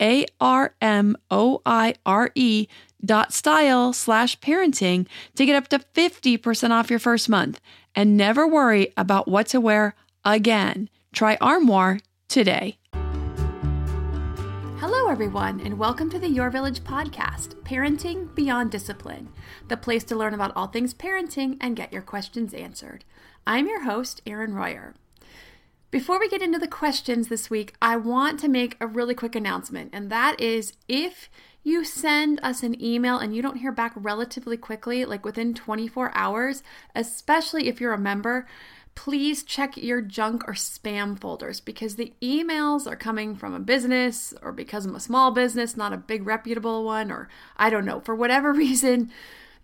a R M O I R E dot style slash parenting to get up to 50% off your first month and never worry about what to wear again. Try Armoire today. Hello, everyone, and welcome to the Your Village podcast, Parenting Beyond Discipline, the place to learn about all things parenting and get your questions answered. I'm your host, Erin Royer. Before we get into the questions this week, I want to make a really quick announcement, and that is if you send us an email and you don't hear back relatively quickly, like within 24 hours, especially if you're a member, please check your junk or spam folders because the emails are coming from a business or because I'm a small business, not a big reputable one, or I don't know, for whatever reason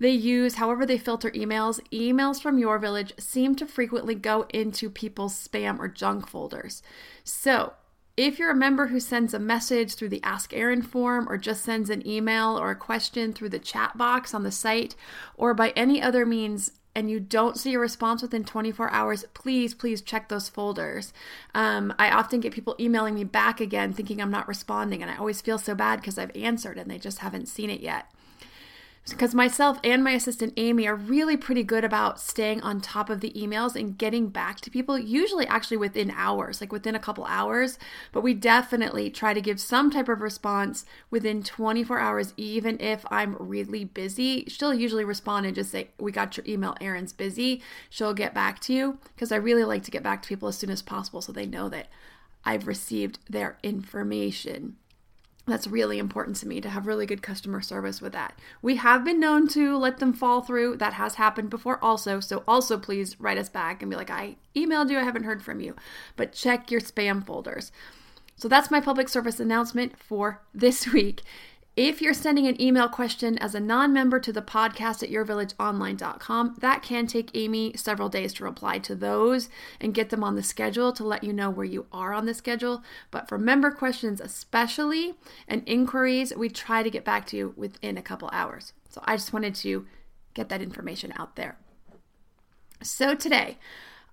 they use, however, they filter emails, emails from your village seem to frequently go into people's spam or junk folders. So, if you're a member who sends a message through the Ask Erin form or just sends an email or a question through the chat box on the site or by any other means and you don't see a response within 24 hours, please, please check those folders. Um, I often get people emailing me back again thinking I'm not responding, and I always feel so bad because I've answered and they just haven't seen it yet because myself and my assistant Amy are really pretty good about staying on top of the emails and getting back to people, usually actually within hours, like within a couple hours. But we definitely try to give some type of response within 24 hours, even if I'm really busy. She'll usually respond and just say, We got your email, Erin's busy. She'll get back to you because I really like to get back to people as soon as possible so they know that I've received their information that's really important to me to have really good customer service with that. We have been known to let them fall through. That has happened before also. So also please write us back and be like, I emailed you, I haven't heard from you. But check your spam folders. So that's my public service announcement for this week. If you're sending an email question as a non member to the podcast at yourvillageonline.com, that can take Amy several days to reply to those and get them on the schedule to let you know where you are on the schedule. But for member questions, especially and inquiries, we try to get back to you within a couple hours. So I just wanted to get that information out there. So today,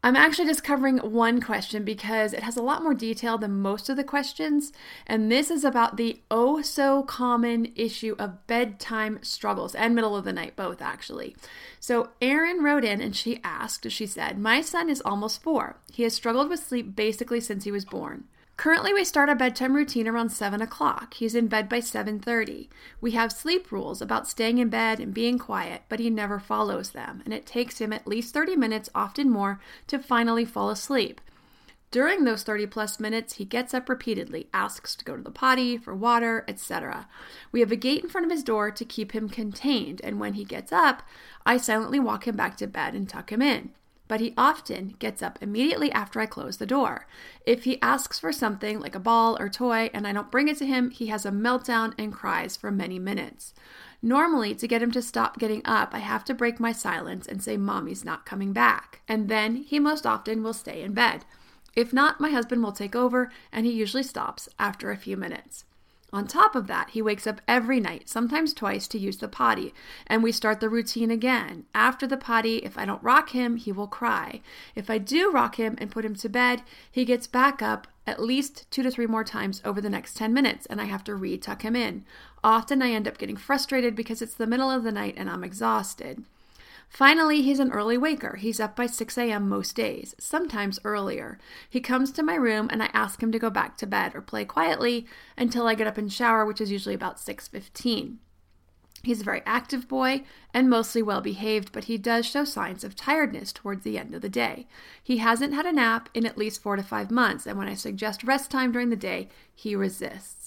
I'm actually just covering one question because it has a lot more detail than most of the questions, and this is about the oh so common issue of bedtime struggles and middle of the night, both actually. So, Erin wrote in and she asked, she said, My son is almost four. He has struggled with sleep basically since he was born. Currently, we start our bedtime routine around 7 o'clock. He's in bed by 7.30. We have sleep rules about staying in bed and being quiet, but he never follows them, and it takes him at least 30 minutes, often more, to finally fall asleep. During those 30 plus minutes, he gets up repeatedly, asks to go to the potty, for water, etc. We have a gate in front of his door to keep him contained, and when he gets up, I silently walk him back to bed and tuck him in but he often gets up immediately after I close the door. If he asks for something like a ball or toy and I don't bring it to him, he has a meltdown and cries for many minutes. Normally, to get him to stop getting up, I have to break my silence and say, Mommy's not coming back. And then he most often will stay in bed. If not, my husband will take over, and he usually stops after a few minutes. On top of that, he wakes up every night, sometimes twice, to use the potty, and we start the routine again. After the potty, if I don't rock him, he will cry. If I do rock him and put him to bed, he gets back up at least two to three more times over the next 10 minutes, and I have to re tuck him in. Often I end up getting frustrated because it's the middle of the night and I'm exhausted. Finally, he's an early waker. He's up by 6 a.m. most days, sometimes earlier. He comes to my room and I ask him to go back to bed or play quietly until I get up and shower, which is usually about 6:15. He's a very active boy and mostly well behaved, but he does show signs of tiredness towards the end of the day. He hasn't had a nap in at least four to five months, and when I suggest rest time during the day, he resists.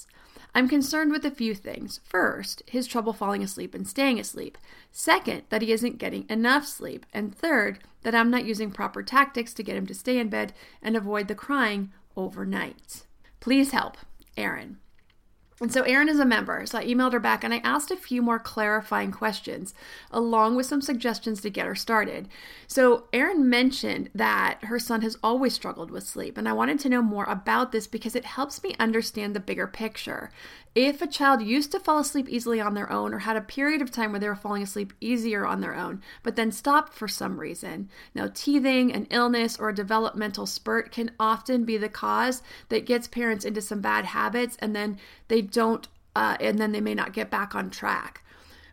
I'm concerned with a few things. First, his trouble falling asleep and staying asleep. Second, that he isn't getting enough sleep. And third, that I'm not using proper tactics to get him to stay in bed and avoid the crying overnight. Please help, Erin. And so Erin is a member, so I emailed her back and I asked a few more clarifying questions along with some suggestions to get her started. So Erin mentioned that her son has always struggled with sleep, and I wanted to know more about this because it helps me understand the bigger picture. If a child used to fall asleep easily on their own or had a period of time where they were falling asleep easier on their own, but then stopped for some reason, now teething, an illness, or a developmental spurt can often be the cause that gets parents into some bad habits and then they don't, uh, and then they may not get back on track.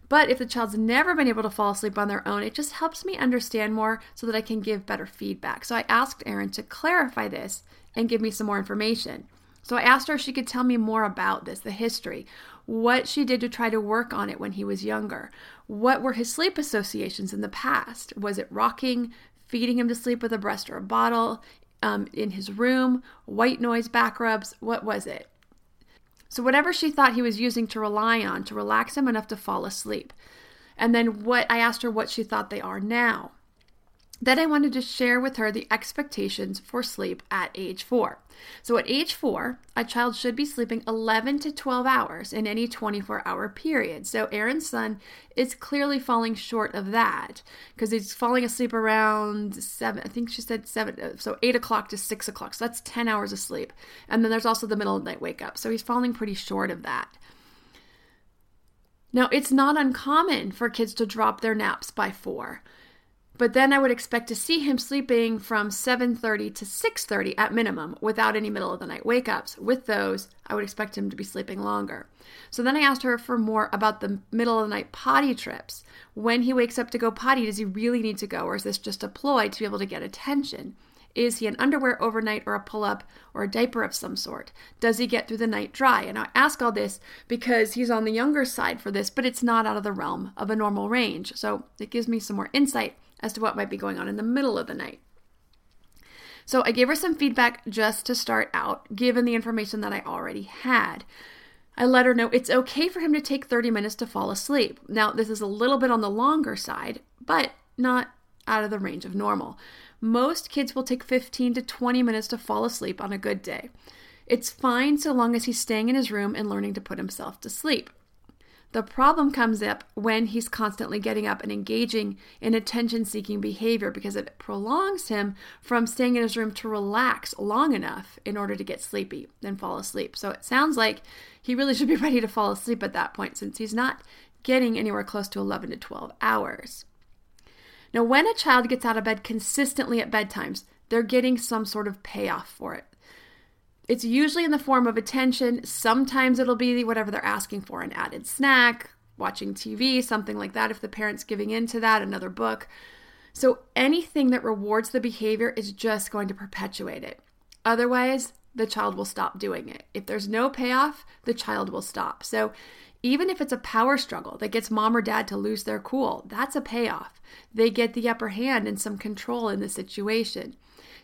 But if the child's never been able to fall asleep on their own, it just helps me understand more so that I can give better feedback. So I asked Erin to clarify this and give me some more information. So I asked her if she could tell me more about this, the history, what she did to try to work on it when he was younger. What were his sleep associations in the past? Was it rocking, feeding him to sleep with a breast or a bottle, um, in his room, white noise back rubs? What was it? So, whatever she thought he was using to rely on to relax him enough to fall asleep. And then what I asked her what she thought they are now. Then I wanted to share with her the expectations for sleep at age four. So, at age four, a child should be sleeping 11 to 12 hours in any 24 hour period. So, Erin's son is clearly falling short of that because he's falling asleep around seven, I think she said seven, uh, so eight o'clock to six o'clock. So, that's 10 hours of sleep. And then there's also the middle of the night wake up. So, he's falling pretty short of that. Now, it's not uncommon for kids to drop their naps by four. But then I would expect to see him sleeping from 7:30 to 6:30 at minimum without any middle of the night wake ups. With those, I would expect him to be sleeping longer. So then I asked her for more about the middle of the night potty trips. When he wakes up to go potty, does he really need to go or is this just a ploy to be able to get attention? Is he an underwear overnight or a pull up or a diaper of some sort? Does he get through the night dry? And I ask all this because he's on the younger side for this, but it's not out of the realm of a normal range. So it gives me some more insight as to what might be going on in the middle of the night. So I gave her some feedback just to start out, given the information that I already had. I let her know it's okay for him to take 30 minutes to fall asleep. Now, this is a little bit on the longer side, but not out of the range of normal. Most kids will take 15 to 20 minutes to fall asleep on a good day. It's fine so long as he's staying in his room and learning to put himself to sleep. The problem comes up when he's constantly getting up and engaging in attention seeking behavior because it prolongs him from staying in his room to relax long enough in order to get sleepy and fall asleep. So it sounds like he really should be ready to fall asleep at that point since he's not getting anywhere close to 11 to 12 hours. Now, when a child gets out of bed consistently at bedtimes, they're getting some sort of payoff for it. It's usually in the form of attention. Sometimes it'll be whatever they're asking for an added snack, watching TV, something like that, if the parent's giving in to that, another book. So anything that rewards the behavior is just going to perpetuate it. Otherwise, the child will stop doing it. If there's no payoff, the child will stop. So even if it's a power struggle that gets mom or dad to lose their cool, that's a payoff. They get the upper hand and some control in the situation.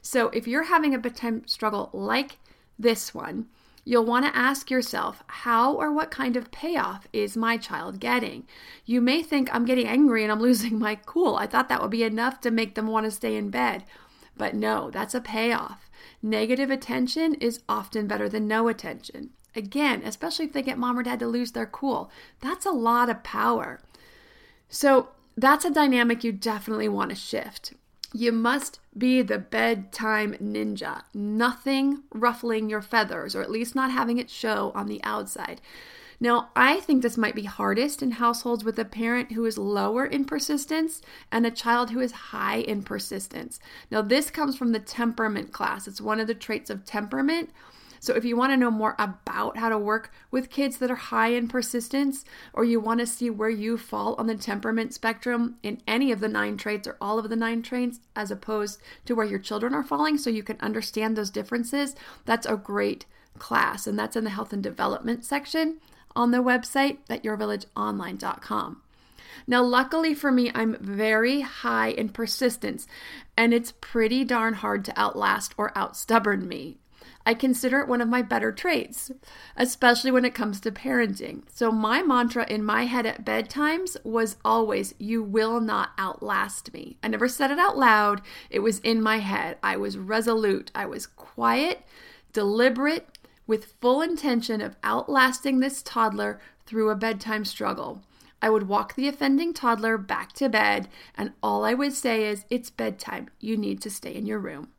So if you're having a bedtime struggle like this one, you'll want to ask yourself how or what kind of payoff is my child getting? You may think I'm getting angry and I'm losing my cool. I thought that would be enough to make them want to stay in bed. But no, that's a payoff. Negative attention is often better than no attention. Again, especially if they get mom or dad to lose their cool, that's a lot of power. So, that's a dynamic you definitely want to shift. You must be the bedtime ninja. Nothing ruffling your feathers, or at least not having it show on the outside. Now, I think this might be hardest in households with a parent who is lower in persistence and a child who is high in persistence. Now, this comes from the temperament class. It's one of the traits of temperament. So, if you want to know more about how to work with kids that are high in persistence, or you want to see where you fall on the temperament spectrum in any of the nine traits or all of the nine traits, as opposed to where your children are falling, so you can understand those differences, that's a great class. And that's in the health and development section on the website at yourvillageonline.com. Now, luckily for me, I'm very high in persistence, and it's pretty darn hard to outlast or outstubborn me. I consider it one of my better traits, especially when it comes to parenting. So, my mantra in my head at bedtimes was always, You will not outlast me. I never said it out loud, it was in my head. I was resolute, I was quiet, deliberate, with full intention of outlasting this toddler through a bedtime struggle. I would walk the offending toddler back to bed, and all I would say is, It's bedtime. You need to stay in your room.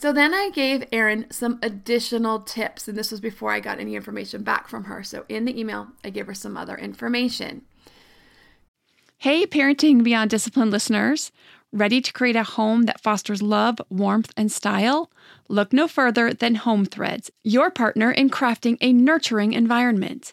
So then I gave Erin some additional tips, and this was before I got any information back from her. So in the email, I gave her some other information. Hey, Parenting Beyond Discipline listeners. Ready to create a home that fosters love, warmth, and style? Look no further than Home Threads, your partner in crafting a nurturing environment.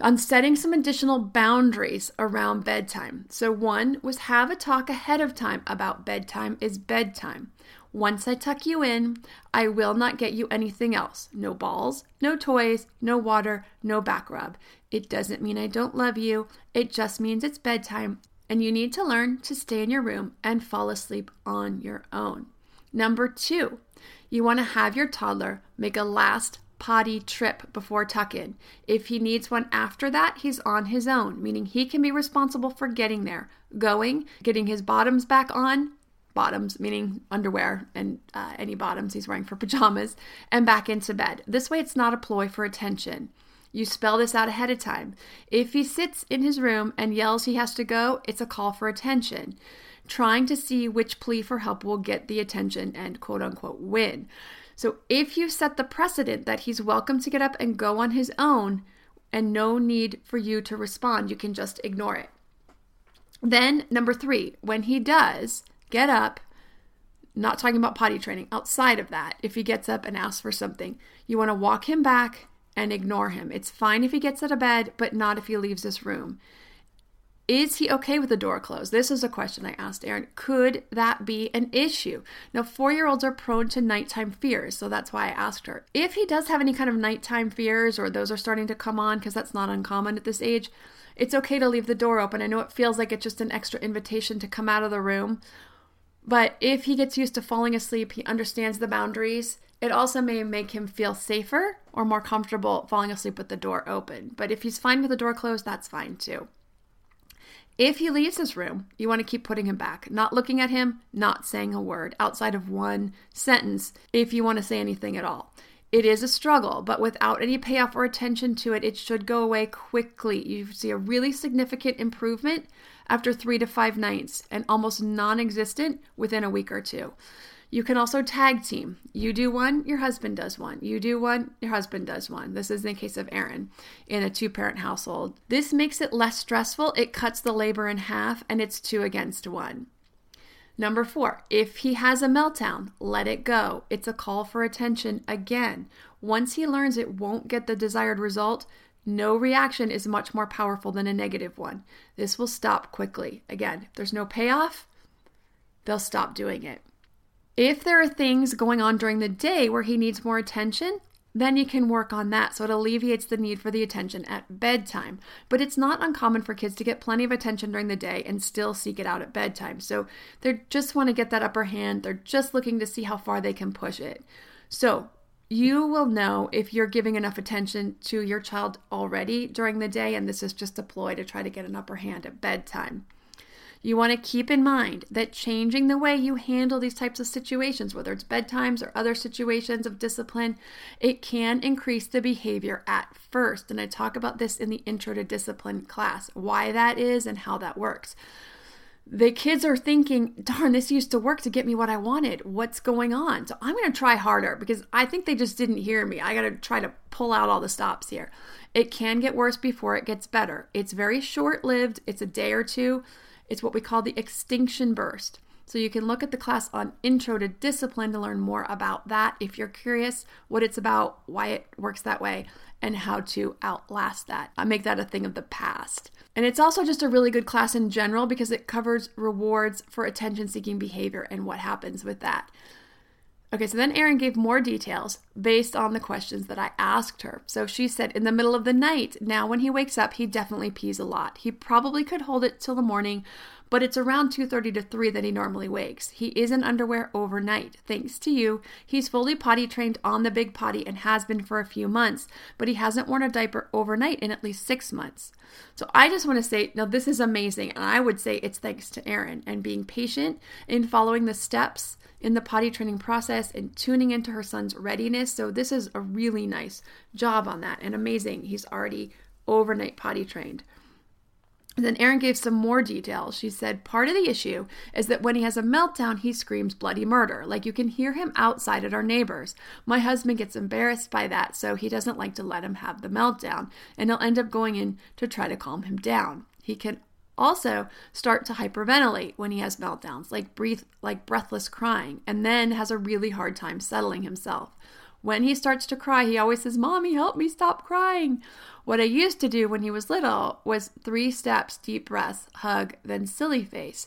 On setting some additional boundaries around bedtime. So, one was have a talk ahead of time about bedtime is bedtime. Once I tuck you in, I will not get you anything else. No balls, no toys, no water, no back rub. It doesn't mean I don't love you, it just means it's bedtime and you need to learn to stay in your room and fall asleep on your own. Number two, you want to have your toddler make a last potty trip before tuck in. If he needs one after that, he's on his own, meaning he can be responsible for getting there, going, getting his bottoms back on, bottoms, meaning underwear and uh, any bottoms he's wearing for pajamas, and back into bed. This way, it's not a ploy for attention. You spell this out ahead of time. If he sits in his room and yells he has to go, it's a call for attention. Trying to see which plea for help will get the attention and quote unquote win. So if you set the precedent that he's welcome to get up and go on his own and no need for you to respond, you can just ignore it. Then, number three, when he does get up, not talking about potty training, outside of that, if he gets up and asks for something, you want to walk him back and ignore him. It's fine if he gets out of bed, but not if he leaves this room. Is he okay with the door closed? This is a question I asked Erin. Could that be an issue? Now, four year olds are prone to nighttime fears, so that's why I asked her. If he does have any kind of nighttime fears or those are starting to come on, because that's not uncommon at this age, it's okay to leave the door open. I know it feels like it's just an extra invitation to come out of the room, but if he gets used to falling asleep, he understands the boundaries. It also may make him feel safer or more comfortable falling asleep with the door open. But if he's fine with the door closed, that's fine too. If he leaves his room, you want to keep putting him back, not looking at him, not saying a word outside of one sentence if you want to say anything at all. It is a struggle, but without any payoff or attention to it, it should go away quickly. You see a really significant improvement after three to five nights and almost non existent within a week or two. You can also tag team. You do one, your husband does one. You do one, your husband does one. This is in the case of Erin in a two parent household. This makes it less stressful. It cuts the labor in half and it's two against one. Number four, if he has a meltdown, let it go. It's a call for attention again. Once he learns it won't get the desired result, no reaction is much more powerful than a negative one. This will stop quickly. Again, if there's no payoff, they'll stop doing it. If there are things going on during the day where he needs more attention, then you can work on that so it alleviates the need for the attention at bedtime. But it's not uncommon for kids to get plenty of attention during the day and still seek it out at bedtime. So they just want to get that upper hand. They're just looking to see how far they can push it. So you will know if you're giving enough attention to your child already during the day, and this is just a ploy to try to get an upper hand at bedtime. You want to keep in mind that changing the way you handle these types of situations, whether it's bedtimes or other situations of discipline, it can increase the behavior at first. And I talk about this in the Intro to Discipline class, why that is and how that works. The kids are thinking, darn, this used to work to get me what I wanted. What's going on? So I'm going to try harder because I think they just didn't hear me. I got to try to pull out all the stops here. It can get worse before it gets better. It's very short lived, it's a day or two it's what we call the extinction burst. So you can look at the class on Intro to Discipline to learn more about that if you're curious what it's about, why it works that way, and how to outlast that. I make that a thing of the past. And it's also just a really good class in general because it covers rewards for attention seeking behavior and what happens with that. Okay, so then Erin gave more details based on the questions that I asked her. So she said, in the middle of the night, now when he wakes up, he definitely pees a lot. He probably could hold it till the morning, but it's around 2:30 to 3 that he normally wakes. He is in underwear overnight. Thanks to you, he's fully potty trained on the big potty and has been for a few months, but he hasn't worn a diaper overnight in at least 6 months. So I just want to say, now this is amazing, and I would say it's thanks to Erin and being patient in following the steps in the potty training process and tuning into her son's readiness. So, this is a really nice job on that and amazing. He's already overnight potty trained. And then Erin gave some more details. She said part of the issue is that when he has a meltdown, he screams bloody murder. Like you can hear him outside at our neighbors. My husband gets embarrassed by that, so he doesn't like to let him have the meltdown, and he'll end up going in to try to calm him down. He can also start to hyperventilate when he has meltdowns, like breathe like breathless crying, and then has a really hard time settling himself. When he starts to cry, he always says, Mommy, help me stop crying. What I used to do when he was little was three steps, deep breaths, hug, then silly face.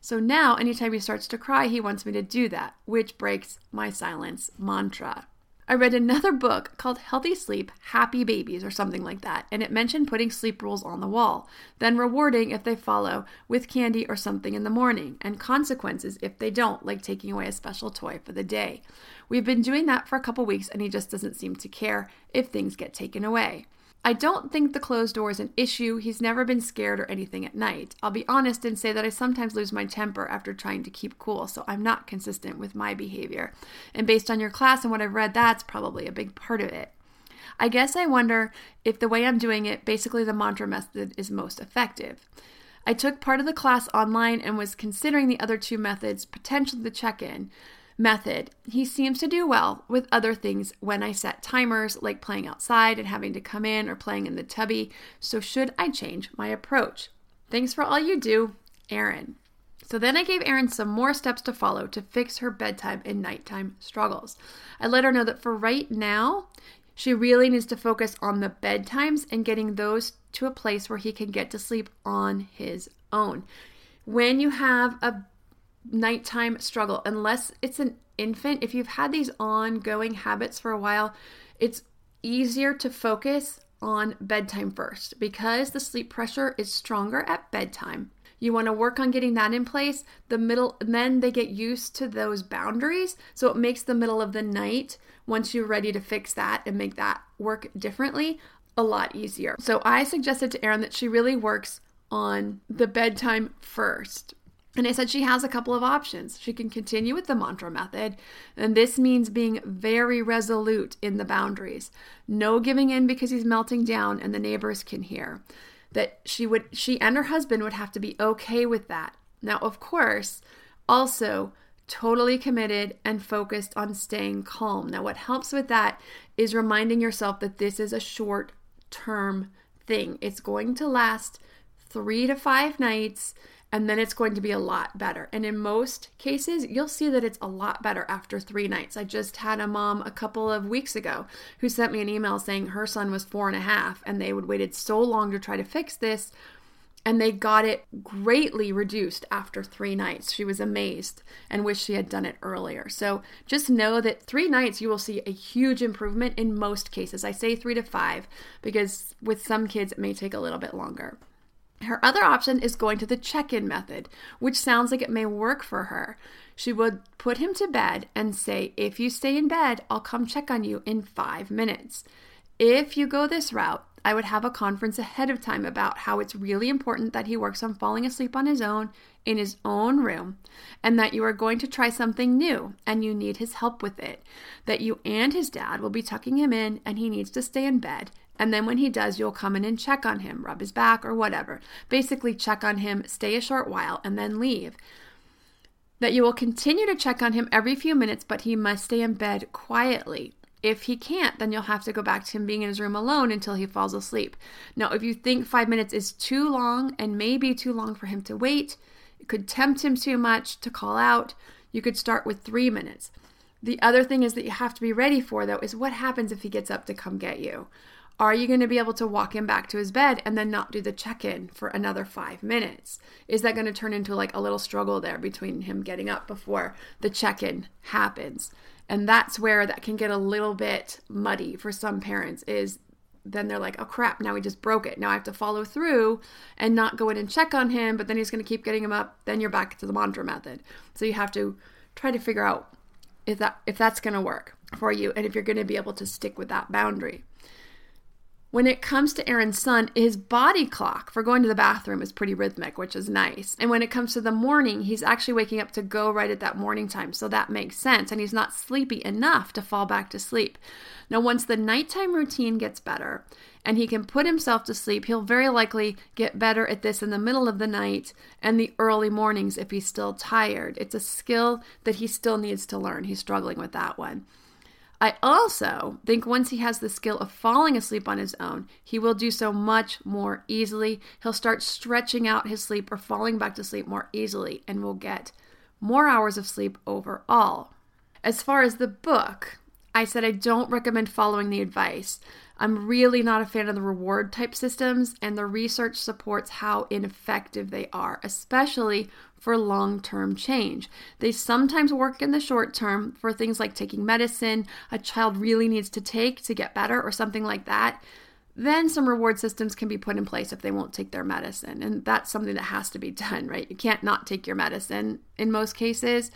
So now, anytime he starts to cry, he wants me to do that, which breaks my silence mantra. I read another book called Healthy Sleep, Happy Babies, or something like that, and it mentioned putting sleep rules on the wall, then rewarding if they follow with candy or something in the morning, and consequences if they don't, like taking away a special toy for the day. We've been doing that for a couple weeks, and he just doesn't seem to care if things get taken away. I don't think the closed door is an issue. He's never been scared or anything at night. I'll be honest and say that I sometimes lose my temper after trying to keep cool, so I'm not consistent with my behavior. And based on your class and what I've read, that's probably a big part of it. I guess I wonder if the way I'm doing it, basically the mantra method, is most effective. I took part of the class online and was considering the other two methods, potentially the check in method. He seems to do well with other things when I set timers, like playing outside and having to come in or playing in the tubby. So, should I change my approach? Thanks for all you do, Erin. So then I gave Erin some more steps to follow to fix her bedtime and nighttime struggles. I let her know that for right now, she really needs to focus on the bedtimes and getting those to a place where he can get to sleep on his own. When you have a nighttime struggle, unless it's an infant, if you've had these ongoing habits for a while, it's easier to focus on bedtime first because the sleep pressure is stronger at bedtime you want to work on getting that in place. The middle, then they get used to those boundaries. So it makes the middle of the night, once you're ready to fix that and make that work differently, a lot easier. So I suggested to Erin that she really works on the bedtime first. And I said she has a couple of options. She can continue with the mantra method, and this means being very resolute in the boundaries. No giving in because he's melting down and the neighbors can hear that she would she and her husband would have to be okay with that. Now, of course, also totally committed and focused on staying calm. Now, what helps with that is reminding yourself that this is a short term thing. It's going to last 3 to 5 nights and then it's going to be a lot better. And in most cases, you'll see that it's a lot better after three nights. I just had a mom a couple of weeks ago who sent me an email saying her son was four and a half and they had waited so long to try to fix this and they got it greatly reduced after three nights. She was amazed and wished she had done it earlier. So just know that three nights you will see a huge improvement in most cases. I say three to five because with some kids it may take a little bit longer. Her other option is going to the check in method, which sounds like it may work for her. She would put him to bed and say, If you stay in bed, I'll come check on you in five minutes. If you go this route, I would have a conference ahead of time about how it's really important that he works on falling asleep on his own in his own room and that you are going to try something new and you need his help with it. That you and his dad will be tucking him in and he needs to stay in bed and then when he does, you'll come in and check on him, rub his back or whatever. Basically, check on him, stay a short while, and then leave. That you will continue to check on him every few minutes, but he must stay in bed quietly. If he can't, then you'll have to go back to him being in his room alone until he falls asleep. Now, if you think five minutes is too long and maybe too long for him to wait, it could tempt him too much to call out, you could start with three minutes. The other thing is that you have to be ready for, though, is what happens if he gets up to come get you? Are you going to be able to walk him back to his bed and then not do the check in for another five minutes? Is that going to turn into like a little struggle there between him getting up before the check in happens? And that's where that can get a little bit muddy for some parents is then they're like, oh crap, now he just broke it. Now I have to follow through and not go in and check on him, but then he's going to keep getting him up. Then you're back to the mantra method. So you have to try to figure out if that if that's going to work for you and if you're going to be able to stick with that boundary. When it comes to Erin's son, his body clock for going to the bathroom is pretty rhythmic, which is nice. And when it comes to the morning, he's actually waking up to go right at that morning time. So that makes sense. And he's not sleepy enough to fall back to sleep. Now, once the nighttime routine gets better and he can put himself to sleep, he'll very likely get better at this in the middle of the night and the early mornings if he's still tired. It's a skill that he still needs to learn. He's struggling with that one. I also think once he has the skill of falling asleep on his own, he will do so much more easily. He'll start stretching out his sleep or falling back to sleep more easily and will get more hours of sleep overall. As far as the book, I said I don't recommend following the advice. I'm really not a fan of the reward type systems, and the research supports how ineffective they are, especially for long term change. They sometimes work in the short term for things like taking medicine a child really needs to take to get better or something like that. Then some reward systems can be put in place if they won't take their medicine. And that's something that has to be done, right? You can't not take your medicine in most cases.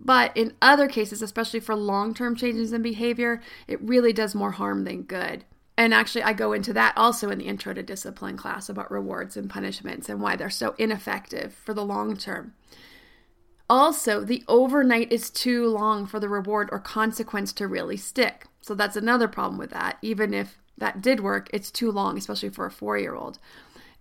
But in other cases, especially for long term changes in behavior, it really does more harm than good. And actually, I go into that also in the Intro to Discipline class about rewards and punishments and why they're so ineffective for the long term. Also, the overnight is too long for the reward or consequence to really stick. So that's another problem with that. Even if that did work, it's too long, especially for a four year old.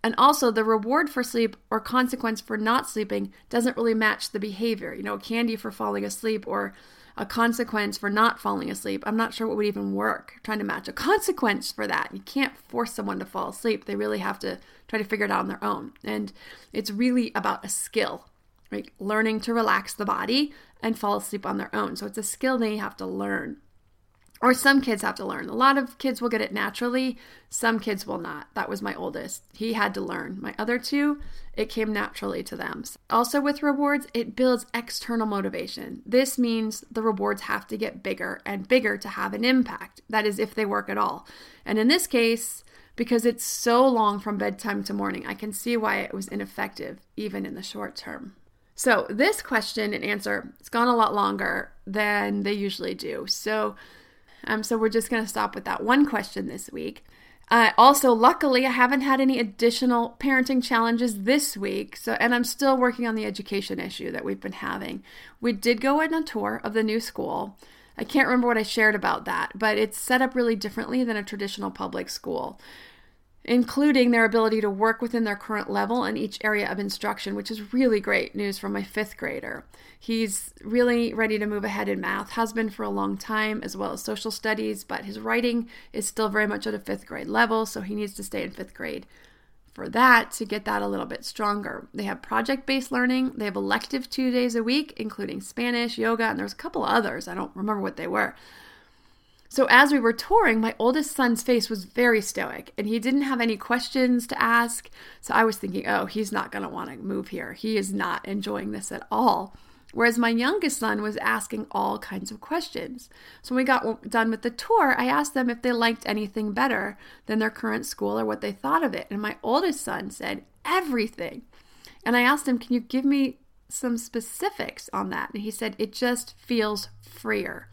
And also, the reward for sleep or consequence for not sleeping doesn't really match the behavior. You know, candy for falling asleep or a consequence for not falling asleep. I'm not sure what would even work trying to match a consequence for that. You can't force someone to fall asleep. They really have to try to figure it out on their own. And it's really about a skill, right? Learning to relax the body and fall asleep on their own. So it's a skill they have to learn or some kids have to learn. A lot of kids will get it naturally, some kids will not. That was my oldest. He had to learn. My other two, it came naturally to them. Also, with rewards, it builds external motivation. This means the rewards have to get bigger and bigger to have an impact. That is, if they work at all. And in this case, because it's so long from bedtime to morning, I can see why it was ineffective, even in the short term. So, this question and answer, it's gone a lot longer than they usually do. So, um, so we're just going to stop with that one question this week. Uh, also, luckily, I haven't had any additional parenting challenges this week. So, and I'm still working on the education issue that we've been having. We did go on a tour of the new school. I can't remember what I shared about that, but it's set up really differently than a traditional public school including their ability to work within their current level in each area of instruction, which is really great news for my fifth grader. He's really ready to move ahead in math, has been for a long time, as well as social studies, but his writing is still very much at a fifth grade level, so he needs to stay in fifth grade for that to get that a little bit stronger. They have project based learning, they have elective two days a week, including Spanish, yoga, and there's a couple others. I don't remember what they were. So, as we were touring, my oldest son's face was very stoic and he didn't have any questions to ask. So, I was thinking, oh, he's not going to want to move here. He is not enjoying this at all. Whereas my youngest son was asking all kinds of questions. So, when we got done with the tour, I asked them if they liked anything better than their current school or what they thought of it. And my oldest son said, everything. And I asked him, can you give me some specifics on that? And he said, it just feels freer,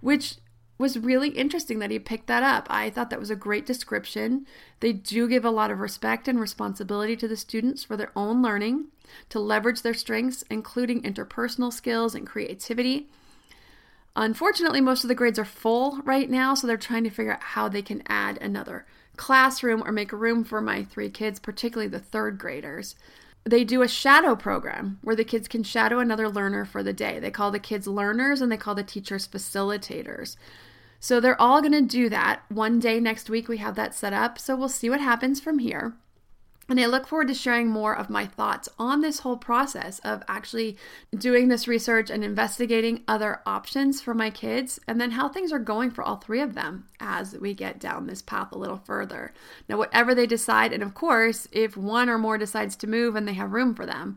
which was really interesting that he picked that up. I thought that was a great description. They do give a lot of respect and responsibility to the students for their own learning, to leverage their strengths, including interpersonal skills and creativity. Unfortunately, most of the grades are full right now, so they're trying to figure out how they can add another classroom or make room for my three kids, particularly the third graders. They do a shadow program where the kids can shadow another learner for the day. They call the kids learners and they call the teachers facilitators. So they're all going to do that. One day next week, we have that set up. So we'll see what happens from here. And I look forward to sharing more of my thoughts on this whole process of actually doing this research and investigating other options for my kids, and then how things are going for all three of them as we get down this path a little further. Now, whatever they decide, and of course, if one or more decides to move and they have room for them,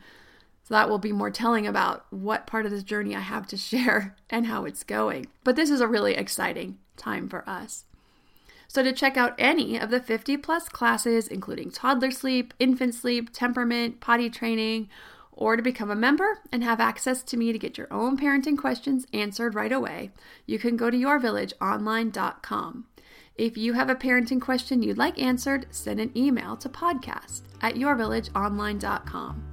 so that will be more telling about what part of this journey I have to share and how it's going. But this is a really exciting time for us. So, to check out any of the 50 plus classes, including toddler sleep, infant sleep, temperament, potty training, or to become a member and have access to me to get your own parenting questions answered right away, you can go to yourvillageonline.com. If you have a parenting question you'd like answered, send an email to podcast at yourvillageonline.com.